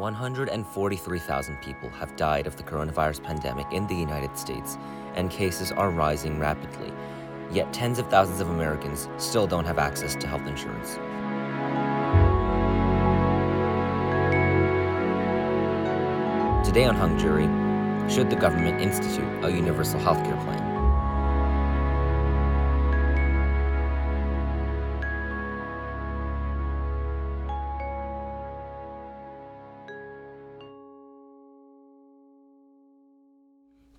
143,000 people have died of the coronavirus pandemic in the United States, and cases are rising rapidly. Yet tens of thousands of Americans still don't have access to health insurance. Today on Hung Jury, should the government institute a universal healthcare plan?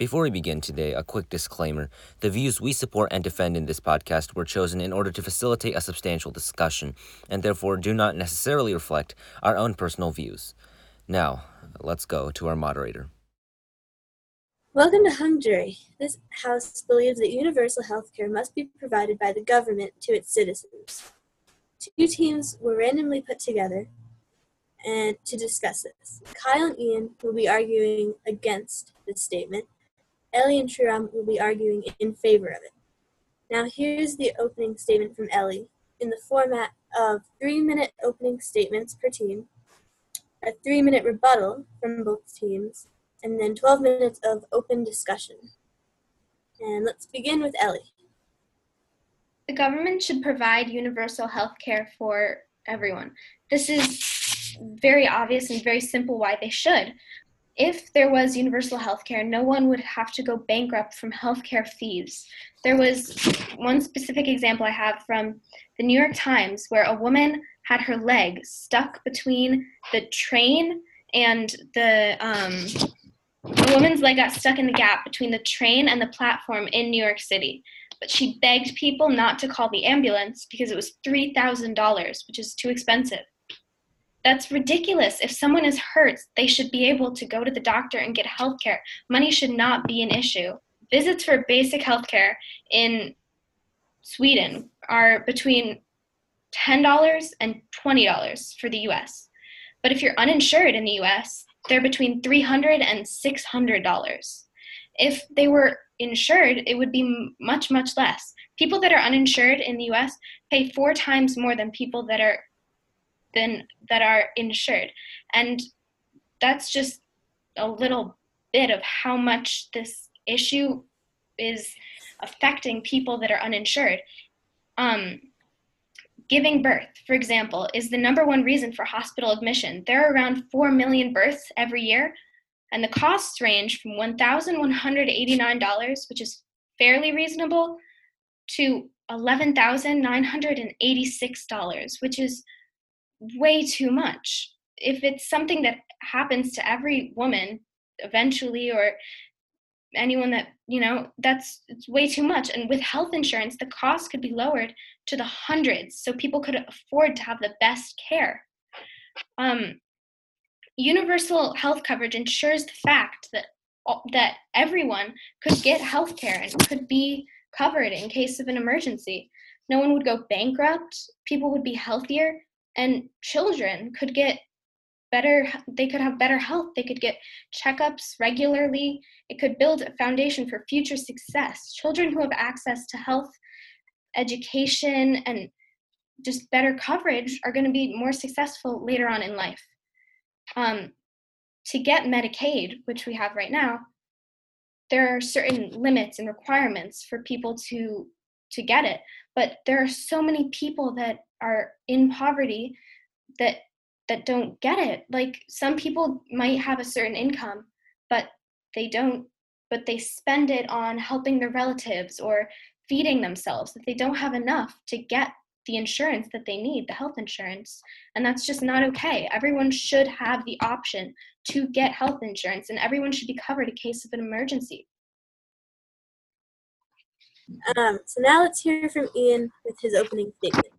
Before we begin today, a quick disclaimer. The views we support and defend in this podcast were chosen in order to facilitate a substantial discussion, and therefore do not necessarily reflect our own personal views. Now, let's go to our moderator. Welcome to Hung Jury. This House believes that universal health care must be provided by the government to its citizens. Two teams were randomly put together and to discuss this. Kyle and Ian will be arguing against this statement, Ellie and Shriram will be arguing in favor of it. Now, here's the opening statement from Ellie in the format of three minute opening statements per team, a three minute rebuttal from both teams, and then 12 minutes of open discussion. And let's begin with Ellie. The government should provide universal health care for everyone. This is very obvious and very simple why they should if there was universal health care, no one would have to go bankrupt from healthcare fees. There was one specific example I have from the New York Times where a woman had her leg stuck between the train and the um, a woman's leg got stuck in the gap between the train and the platform in New York City. But she begged people not to call the ambulance because it was $3,000, which is too expensive. That's ridiculous. If someone is hurt, they should be able to go to the doctor and get health care. Money should not be an issue. Visits for basic health care in Sweden are between $10 and $20 for the US. But if you're uninsured in the US, they're between $300 and $600. If they were insured, it would be much, much less. People that are uninsured in the US pay four times more than people that are than that are insured. And that's just a little bit of how much this issue is affecting people that are uninsured. Um, giving birth for example is the number one reason for hospital admission. There are around 4 million births every year and the costs range from $1189 which is fairly reasonable to $11,986, which is way too much. If it's something that happens to every woman eventually or anyone that you know that's it's way too much. And with health insurance the cost could be lowered to the hundreds so people could afford to have the best care. Um, universal health coverage ensures the fact that that everyone could get health care and could be covered in case of an emergency. No one would go bankrupt. People would be healthier and children could get better they could have better health they could get checkups regularly it could build a foundation for future success. Children who have access to health education and just better coverage are going to be more successful later on in life. Um, to get medicaid which we have right now there are certain limits and requirements for people to to get it but there are so many people that are in poverty that that don't get it. Like some people might have a certain income but they don't but they spend it on helping their relatives or feeding themselves that they don't have enough to get the insurance that they need the health insurance and that's just not okay. Everyone should have the option to get health insurance and everyone should be covered in case of an emergency. Um, so now let's hear from ian with his opening statement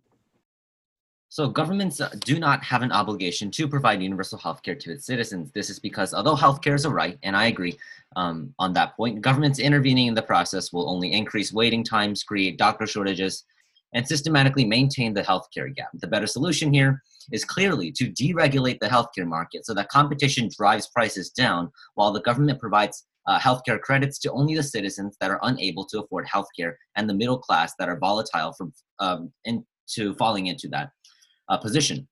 so governments uh, do not have an obligation to provide universal health care to its citizens. This is because although healthcare is a right, and I agree um, on that point, governments intervening in the process will only increase waiting times, create doctor shortages, and systematically maintain the healthcare gap. The better solution here is clearly to deregulate the healthcare market so that competition drives prices down while the government provides uh, healthcare credits to only the citizens that are unable to afford healthcare and the middle class that are volatile from um, into falling into that uh, position.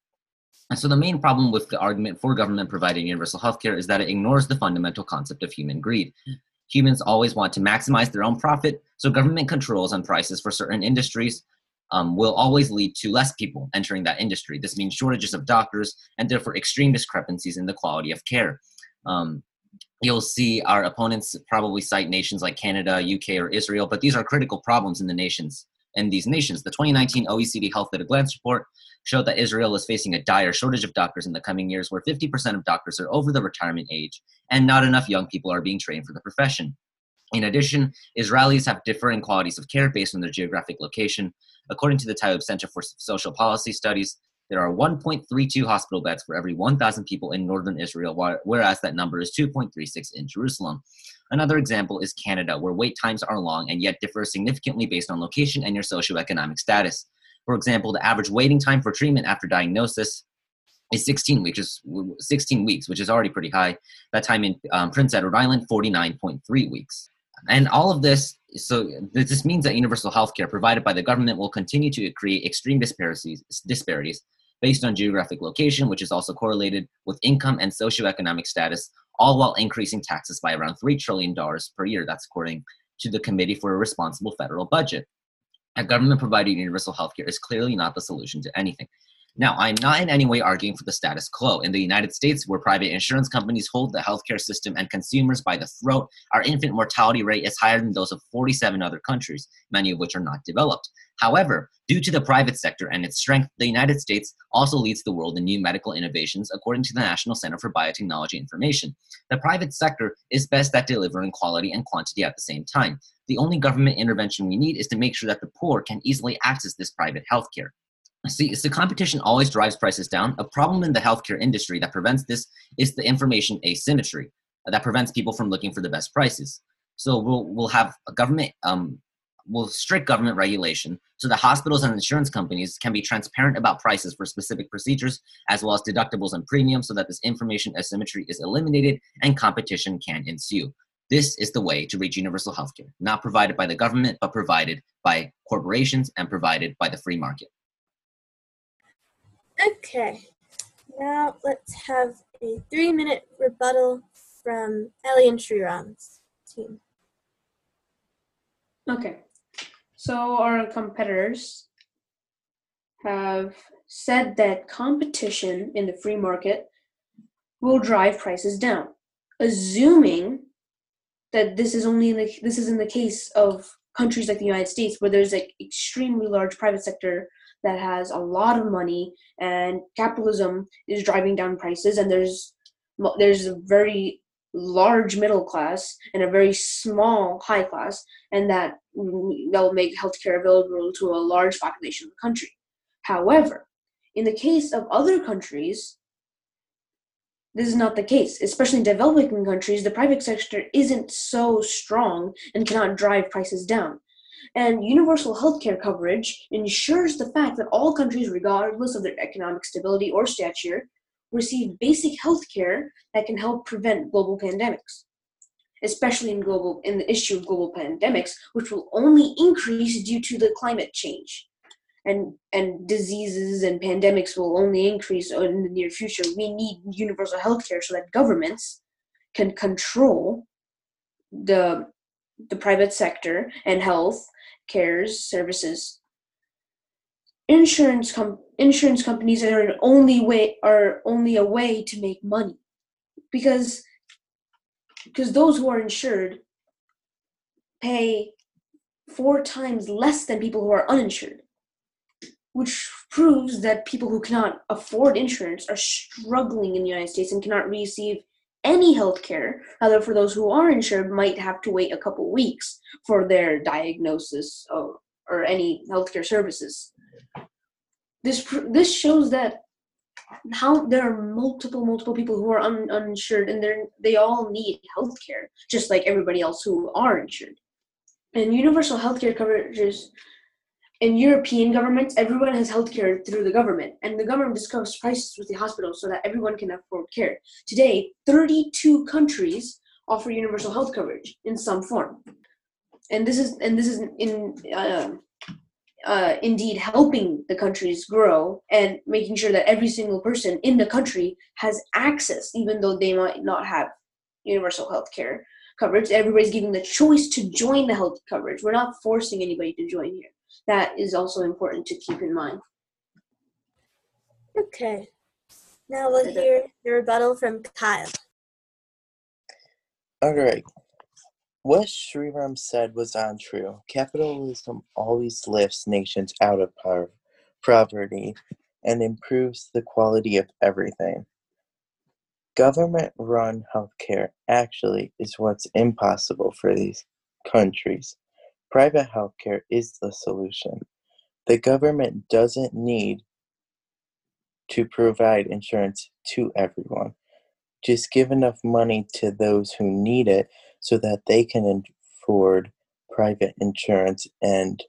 And so the main problem with the argument for government providing universal healthcare is that it ignores the fundamental concept of human greed. Humans always want to maximize their own profit, so government controls on prices for certain industries um, will always lead to less people entering that industry. This means shortages of doctors and therefore extreme discrepancies in the quality of care. Um, you'll see our opponents probably cite nations like Canada, UK, or Israel, but these are critical problems in the nations. In these nations, the 2019 OECD Health at a Glance report showed that Israel is facing a dire shortage of doctors in the coming years, where 50% of doctors are over the retirement age, and not enough young people are being trained for the profession. In addition, Israelis have differing qualities of care based on their geographic location. According to the Taub Center for Social Policy Studies, there are 1.32 hospital beds for every 1,000 people in northern Israel, whereas that number is 2.36 in Jerusalem. Another example is Canada, where wait times are long and yet differ significantly based on location and your socioeconomic status. For example, the average waiting time for treatment after diagnosis is 16 weeks, 16 weeks, which is already pretty high. That time in um, Prince Edward Island, 49.3 weeks. And all of this, so this means that universal health care provided by the government will continue to create extreme disparities, disparities based on geographic location, which is also correlated with income and socioeconomic status, all while increasing taxes by around $3 trillion per year. That's according to the Committee for a Responsible Federal Budget. A government providing universal health care is clearly not the solution to anything. Now, I'm not in any way arguing for the status quo. In the United States, where private insurance companies hold the healthcare system and consumers by the throat, our infant mortality rate is higher than those of 47 other countries, many of which are not developed. However, due to the private sector and its strength, the United States also leads the world in new medical innovations, according to the National Center for Biotechnology Information. The private sector is best at delivering quality and quantity at the same time. The only government intervention we need is to make sure that the poor can easily access this private healthcare. See, so competition always drives prices down. A problem in the healthcare industry that prevents this is the information asymmetry that prevents people from looking for the best prices. So we'll we'll have a government um, will strict government regulation so that hospitals and insurance companies can be transparent about prices for specific procedures as well as deductibles and premiums so that this information asymmetry is eliminated and competition can ensue. This is the way to reach universal healthcare, not provided by the government, but provided by corporations and provided by the free market. Okay, now let's have a three minute rebuttal from Ellie and Sriram's team. Okay, so our competitors have said that competition in the free market will drive prices down, assuming that this is only the, this is in the case of countries like the United States where there's like extremely large private sector that has a lot of money and capitalism is driving down prices and there's there's a very large middle class and a very small high class and that will make healthcare available to a large population of the country. However in the case of other countries this is not the case. Especially in developing countries the private sector isn't so strong and cannot drive prices down and universal healthcare coverage ensures the fact that all countries, regardless of their economic stability or stature, receive basic healthcare that can help prevent global pandemics, especially in global in the issue of global pandemics, which will only increase due to the climate change. And, and diseases and pandemics will only increase in the near future. We need universal healthcare so that governments can control the the private sector and health cares services. Insurance com- insurance companies are an only way are only a way to make money because because those who are insured pay four times less than people who are uninsured which proves that people who cannot afford insurance are struggling in the United States and cannot receive any health care. However, for those who are insured, might have to wait a couple weeks for their diagnosis or, or any healthcare services. This this shows that how there are multiple multiple people who are un, uninsured and they they all need health care just like everybody else who are insured. And universal healthcare coverage is in European governments, everyone has healthcare through the government, and the government discusses prices with the hospitals so that everyone can afford care. Today, 32 countries offer universal health coverage in some form, and this is and this is in uh, uh, indeed helping the countries grow and making sure that every single person in the country has access, even though they might not have universal health care coverage. Everybody's given the choice to join the health coverage. We're not forcing anybody to join here. That is also important to keep in mind. Okay. Now we'll hear the rebuttal from Kyle. Alright. What Sriram said was untrue. Capitalism always lifts nations out of poverty and improves the quality of everything. Government run healthcare actually is what's impossible for these countries. Private healthcare is the solution. The government doesn't need to provide insurance to everyone. Just give enough money to those who need it so that they can afford private insurance and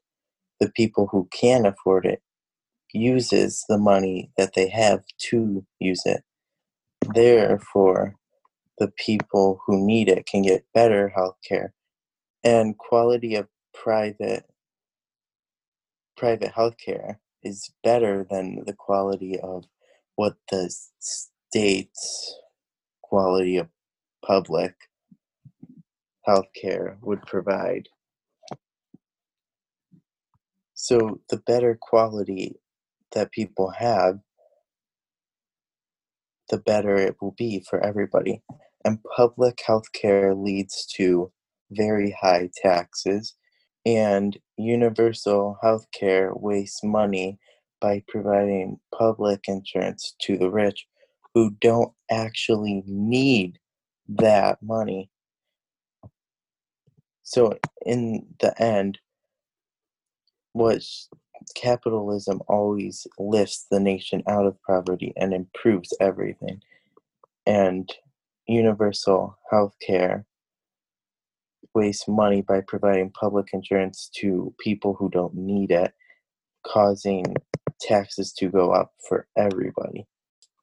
the people who can afford it uses the money that they have to use it. Therefore, the people who need it can get better health care and quality of private private health care is better than the quality of what the state's quality of public healthcare would provide. So the better quality that people have, the better it will be for everybody. And public healthcare leads to very high taxes, and universal healthcare wastes money by providing public insurance to the rich who don't actually need that money. So, in the end, what capitalism always lifts the nation out of poverty and improves everything. And universal health care wastes money by providing public insurance to people who don't need it, causing taxes to go up for everybody.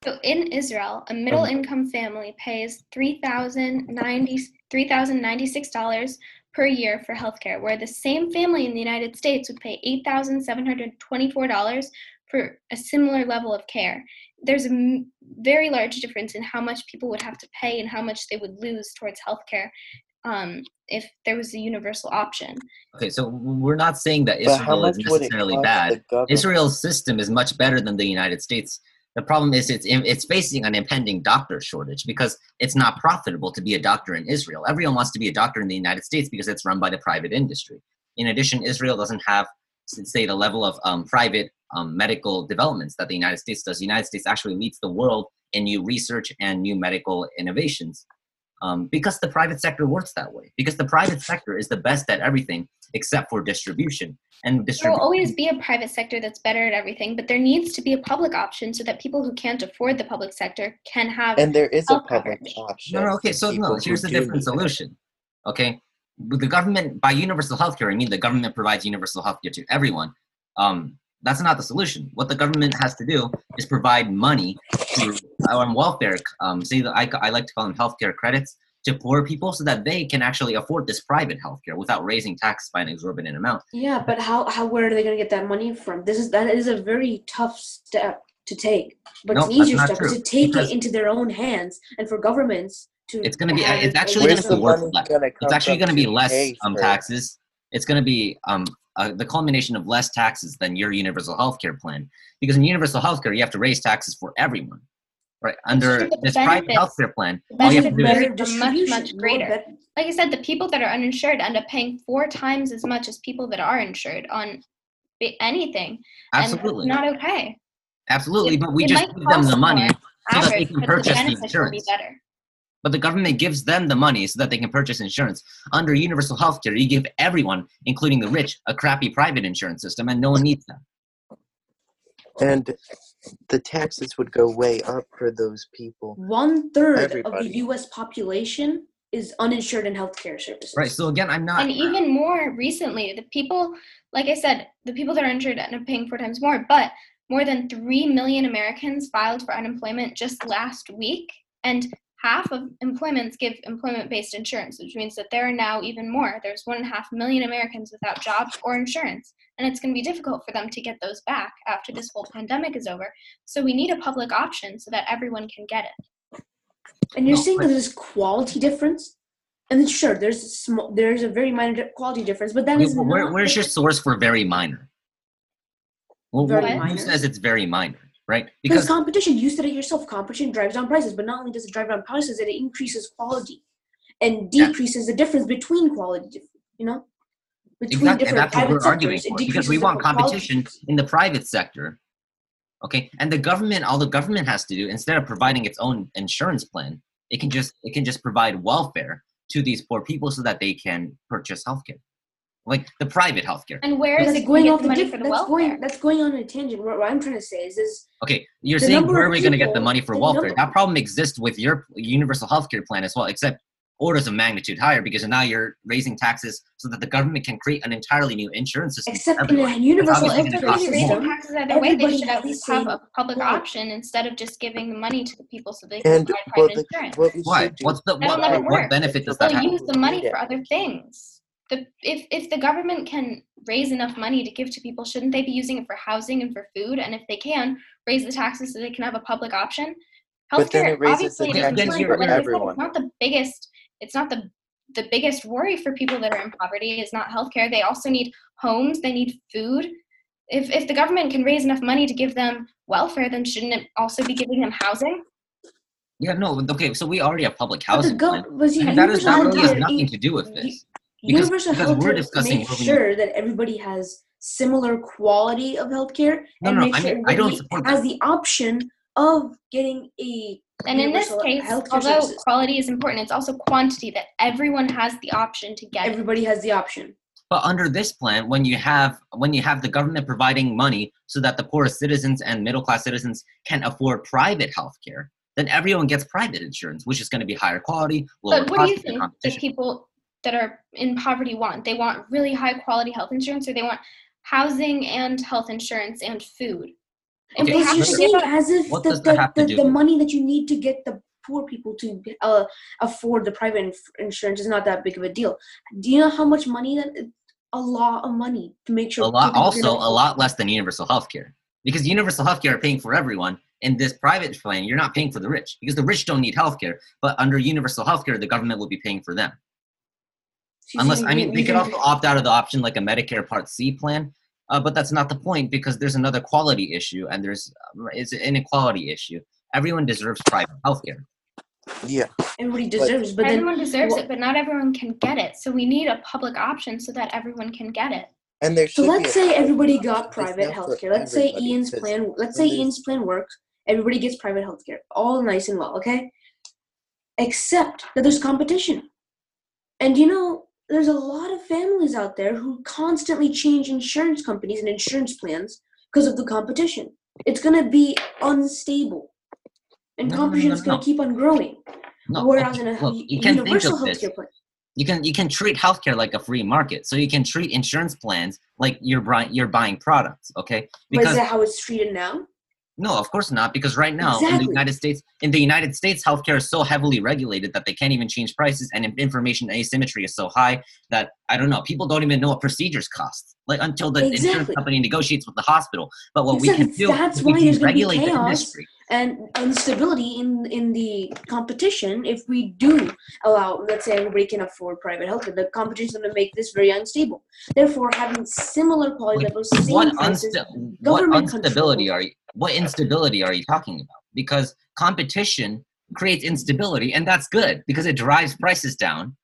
So in Israel, a middle um, income family pays $3,096 per year for healthcare, where the same family in the United States would pay $8,724 for a similar level of care. There's a m- very large difference in how much people would have to pay and how much they would lose towards healthcare um, if there was a universal option. Okay, so we're not saying that But Israel is much would it necessarily bad. Israel's system is much better than the United States. The problem is it's it's facing an impending doctor shortage because it's not profitable to be a doctor in Israel. Everyone wants to be a doctor in the United States because it's run by the private industry. In addition, Israel doesn't have say the level of um, private um, medical developments that the United States does. The United States actually leads the world in new research and new medical innovations um, because the private sector works that way. Because the private sector is the best at everything except for distribution. And distribution. There will always be a private sector that's better at everything, but there needs to be a public option so that people who can't afford the public sector can have. And there is a public coverage. option. No, no, okay, so no, here's the do different solution. Okay, with the government by universal health care, I mean the government provides universal health care to everyone. Um, that's not the solution. What the government has to do is provide money to um, welfare. Um, say that I, I like to call them healthcare credits to poor people, so that they can actually afford this private healthcare without raising taxes by an exorbitant amount. Yeah, but how, how where are they going to get that money from? This is that is a very tough step to take, but No, it's an easier step true, to take because- it into their own hands and for governments to. It's gonna be. It's actually gonna the be worth less. It's actually going to be less um, taxes. It's going to be um, uh, the culmination of less taxes than your universal health care plan. Because in universal health care, you have to raise taxes for everyone. Right? Under true, but the this private benefits- health care plan, the all you have to do is much, much greater. Like I said, the people that are uninsured end up paying four times as much as people that are insured on anything. absolutely, And that's not okay. absolutely. It- But we just give them the money more so that they can purchase the benefits will be insurance. better. But the government gives them the money so that they can purchase insurance. Under universal health care, you give everyone, including the rich, a crappy private insurance system, and no one needs that. And the taxes would go way up for those people. One third of the U.S. population is uninsured in healthcare services. Right. So again, I'm not. And even more recently, the people, like I said, the people that are insured end up paying four times more. But more than 3 million Americans filed for unemployment just last week. And half of employments give employment based insurance, which means that there are now even more. There's one and a half million Americans without jobs or insurance, and it's going to be difficult for them to get those back after this whole pandemic is over. So we need a public option so that everyone can get it. And you're No, saying but- that there's quality difference? And then sure, there's a small, there's a very minor quality difference, but that Okay, is where, not where's the- your source for very minor? Well, Very who says it's very minor, right? Because competition, you said it yourself, competition drives down prices, but not only does it drive down prices, it increases quality and Yeah. decreases the difference between quality, you know? Between exactly, and different that's what we're arguing for because we want quality. competition in the private sector. Okay, and the government, all the government has to do instead of providing its own insurance plan, it can just it can just provide welfare to these poor people so that they can purchase healthcare, like the private healthcare. And where is That's it going going off to the the money diff- for the that's welfare? going that's going on a tangent. What, what I'm trying to say is, is Okay, you're saying where are we going to get the money for the welfare? number- That problem exists with your universal healthcare plan as well, except orders of magnitude higher because now you're raising taxes so that the government can create an entirely new insurance system. for except in a universal obviously So gonna if cost you're healthcare system, taxes either way, they everybody should at least have a public quality. option instead of just giving the money to the people so they can And buy private the, insurance. what Why? What's the That'll what, never what work. benefit does that They'll use the money Yeah. for other things. The, if if the government can raise enough money to give to people, shouldn't they be using it for housing and for food? And if they can, raise the taxes so they can have a public option. But then Healthcare, it raises the obviously, it is taxes for like everyone. It's not the biggest. It's not the the biggest worry for people that are in poverty. Is not healthcare. They also need homes. They need food. If if the government can raise enough money to give them welfare, then shouldn't it also be giving them housing? Yeah, no, okay, so we already have public but the housing. plan, gov- was and that is that really has healthcare- nothing to do with this. Because- universal because we're healthcare discussing makes moving- sure that everybody has similar quality of healthcare No, and no, make I sure mean, I don't everybody support has that. the option of getting a And in this case, although services. quality is important, it's also quantity that everyone has the option to get. it. everybody has the option. But under this plan, when you have when you have the government providing money so that the poorest citizens and middle class citizens can afford private health care, then everyone gets private insurance, which is going to be higher quality, lower But what do cost, you think that competition. people that are in poverty want? They want really high quality health insurance, or they want housing and health insurance and food. If Okay, they Because have to so- give saying up, as if the, the, the, the money that you need to get the poor people to uh, afford the private inf- insurance is not that big of a deal. Do you know how much money that? A lot of money to make sure. a lot, also a lot less than universal health care, because universal health care are paying for everyone. In this private plan, you're not paying for the rich because the rich don't need health care. But under universal health care, the government will be paying for them. So you Unless I mean, we they could can- also opt out of the option like a Medicare Part C plan, uh, but that's not the point because there's another quality issue and there's uh, it's an inequality issue. Everyone deserves private healthcare. yeah. everybody deserves, but then everyone deserves wha- it, but not everyone can get it. So we need a public option so that everyone can get it. And there So let's be say everybody got private not for healthcare. Let's say Ian's plan. Let's say Ian's plan works. Everybody gets private healthcare. All nice and well, okay? Except that there's competition. And you know, there's a lot of families out there who constantly change insurance companies and insurance plans because of the competition. It's gonna be unstable. And No, competition is no, no. keep on growing. No, Whereas okay, in a look, you can think universal of this. plan. You can you can treat healthcare like a free market. So you can treat insurance plans like you're buying you're buying products. Okay, But is because that how it's treated now? No, of course not, because right now in the United States, in the United States, healthcare is so heavily regulated that they can't even change prices, and information asymmetry is so high that I don't know. People don't even know what procedures cost, like until the insurance company negotiates with the hospital. But what we can do That's is we why can there's gonna be regulate the industry. And instability in in the competition if we do allow let's say everybody can afford private healthcare the competition is going to make this very unstable therefore having similar quality Like, levels same What, prices unsta- what instability control. are you? What instability are you talking about? Because competition creates instability, and that's good because it drives prices down,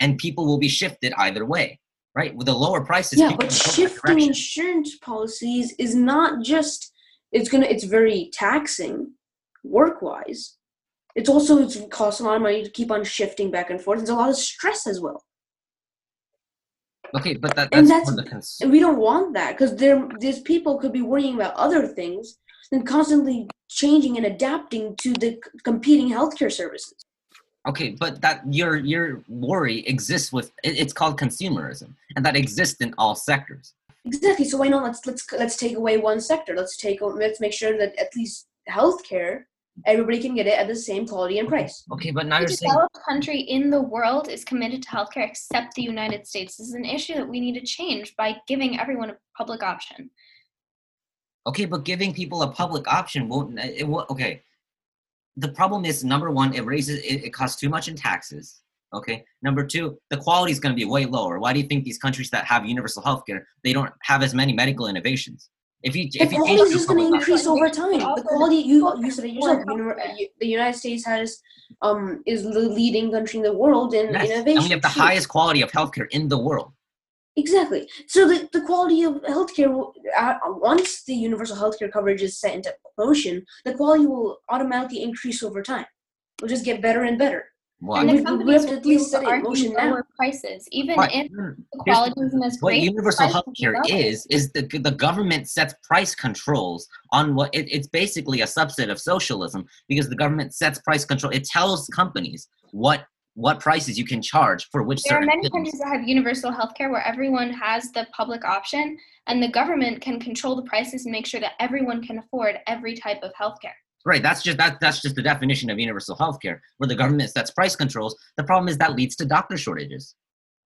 and people will be shifted either way. Right, with the lower prices, yeah but will go that shifting insurance policies is not just it's gonna it's very taxing work wise it's also it's costs a lot of money to keep on shifting back and forth there's a lot of stress as well Okay, but that, And that's, that's- the cons- And we don't want that because there, these people could be worrying about other things than constantly changing and adapting to the c- competing healthcare services. okay, but that your your worry exists with it, it's called consumerism, and that exists in all sectors. Exactly. So why not let's let's let's take away one sector. Let's take let's make sure that at least healthcare everybody can get it at the same quality and price. Okay, but now Every you're saying developed country in the world is committed to healthcare except the United States. This is an issue that we need to change by giving everyone a public option. Okay, but giving people a public option won't. It will. Okay, the problem is number one, it raises it, it costs too much in taxes. Okay, number two, the quality is going to be way lower. Why do you think these countries that have universal health care they don't have as many medical innovations? If you The if you quality is just going to increase over time. The quality you you said it yourself. afford Uni- healthcare. you- the United States has um is the leading country in the world in Yes, innovation. and we have the too. highest quality of healthcare in the world. Exactly. So the, the quality of healthcare, will- uh, once the universal healthcare coverage is set into motion, the quality will automatically increase over time. It will just get better and better. Well, And I we- the companies have to will at be least able set to it in argue motion now. lower prices, even right, if mm, the here's- quality isn't as what great. universal price will be healthcare is is the the government sets price controls on what it, it's basically a subset of socialism because the government sets price control. It tells companies what what prices you can charge for which There are many things. countries that have universal healthcare where everyone has the public option, and the government can control the prices and make sure that everyone can afford every type of healthcare. Right. That's just that that's just the definition of universal healthcare, where the government sets price controls. The problem is that leads to doctor shortages.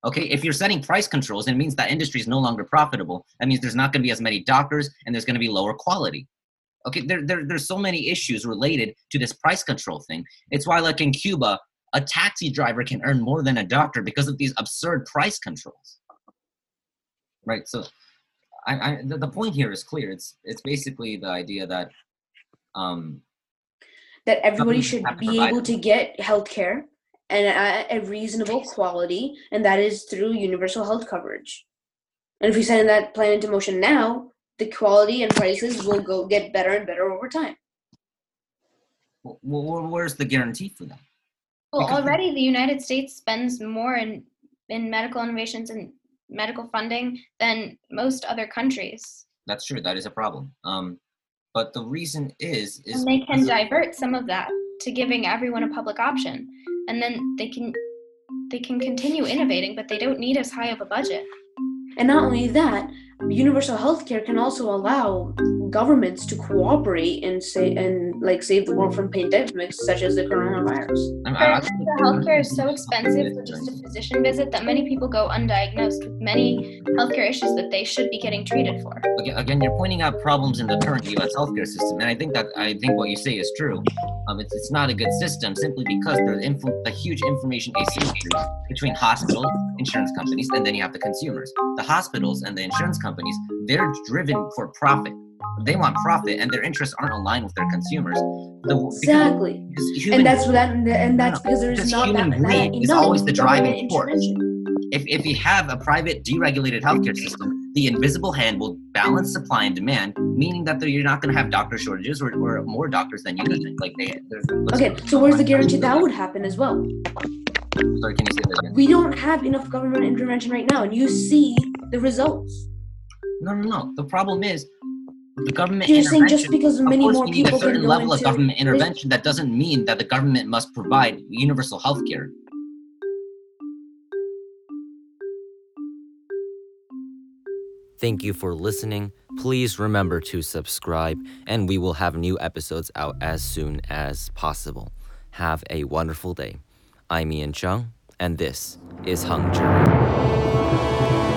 Okay, if you're setting price controls, it means that industry is no longer profitable. That means there's not going to be as many doctors, and there's going to be lower quality. Okay, there, there there's so many issues related to this price control thing. It's why, like in Cuba, a taxi driver can earn more than a doctor because of these absurd price controls. Right. So, I, I the, the point here is clear. It's it's basically the idea that um, That everybody should be provide able to get healthcare and at a reasonable quality, and that is through universal health coverage. And if we send that plan into motion now, the quality and prices will go get better and better over time. wh- wh- where's the guarantee for that? Well, Because- already the United States spends more in, in medical innovations and medical funding than most other countries. That's true. That is a problem. Um, but the reason is is And they can because of- divert some of that to giving everyone a public option. And then they can they can continue innovating, but they don't need as high of a budget. And not only that, universal healthcare can also allow governments to cooperate and say and like save the world from pandemics such as the coronavirus. I'm- I- I- The healthcare is so expensive for just a physician visit that many people go undiagnosed with many healthcare issues that they should be getting treated for. again, again, you're pointing out problems in the current U.S. healthcare system, and I think that I think what you say is true. Um, it's, it's not a good system simply because there's info- a huge information asymmetry between hospitals, insurance companies, and then you have the consumers. The hospitals and the insurance companies, they're driven for profit. They want profit, and their interests aren't aligned with their consumers. The, Exactly. human- And that's what that and that's because there's because not human that, that greed is always the driving force. if, if you have a private deregulated healthcare system, the invisible hand will balance supply and demand, meaning that you're not going to have doctor shortages or, or more doctors than you need. Like they, Okay, so where's the guarantee that would happen as well? Sorry, can you say that again? We don't have enough government intervention right now, and you see the results. No, no, no. The problem is the government You're saying just because of many course, more we need a certain go level of government intervention. That doesn't mean that the government must provide universal health care. Thank you for listening. Please remember to subscribe, and we will have new episodes out as soon as possible. Have a wonderful day. I'm Ian Chung, and this is Hung Jury.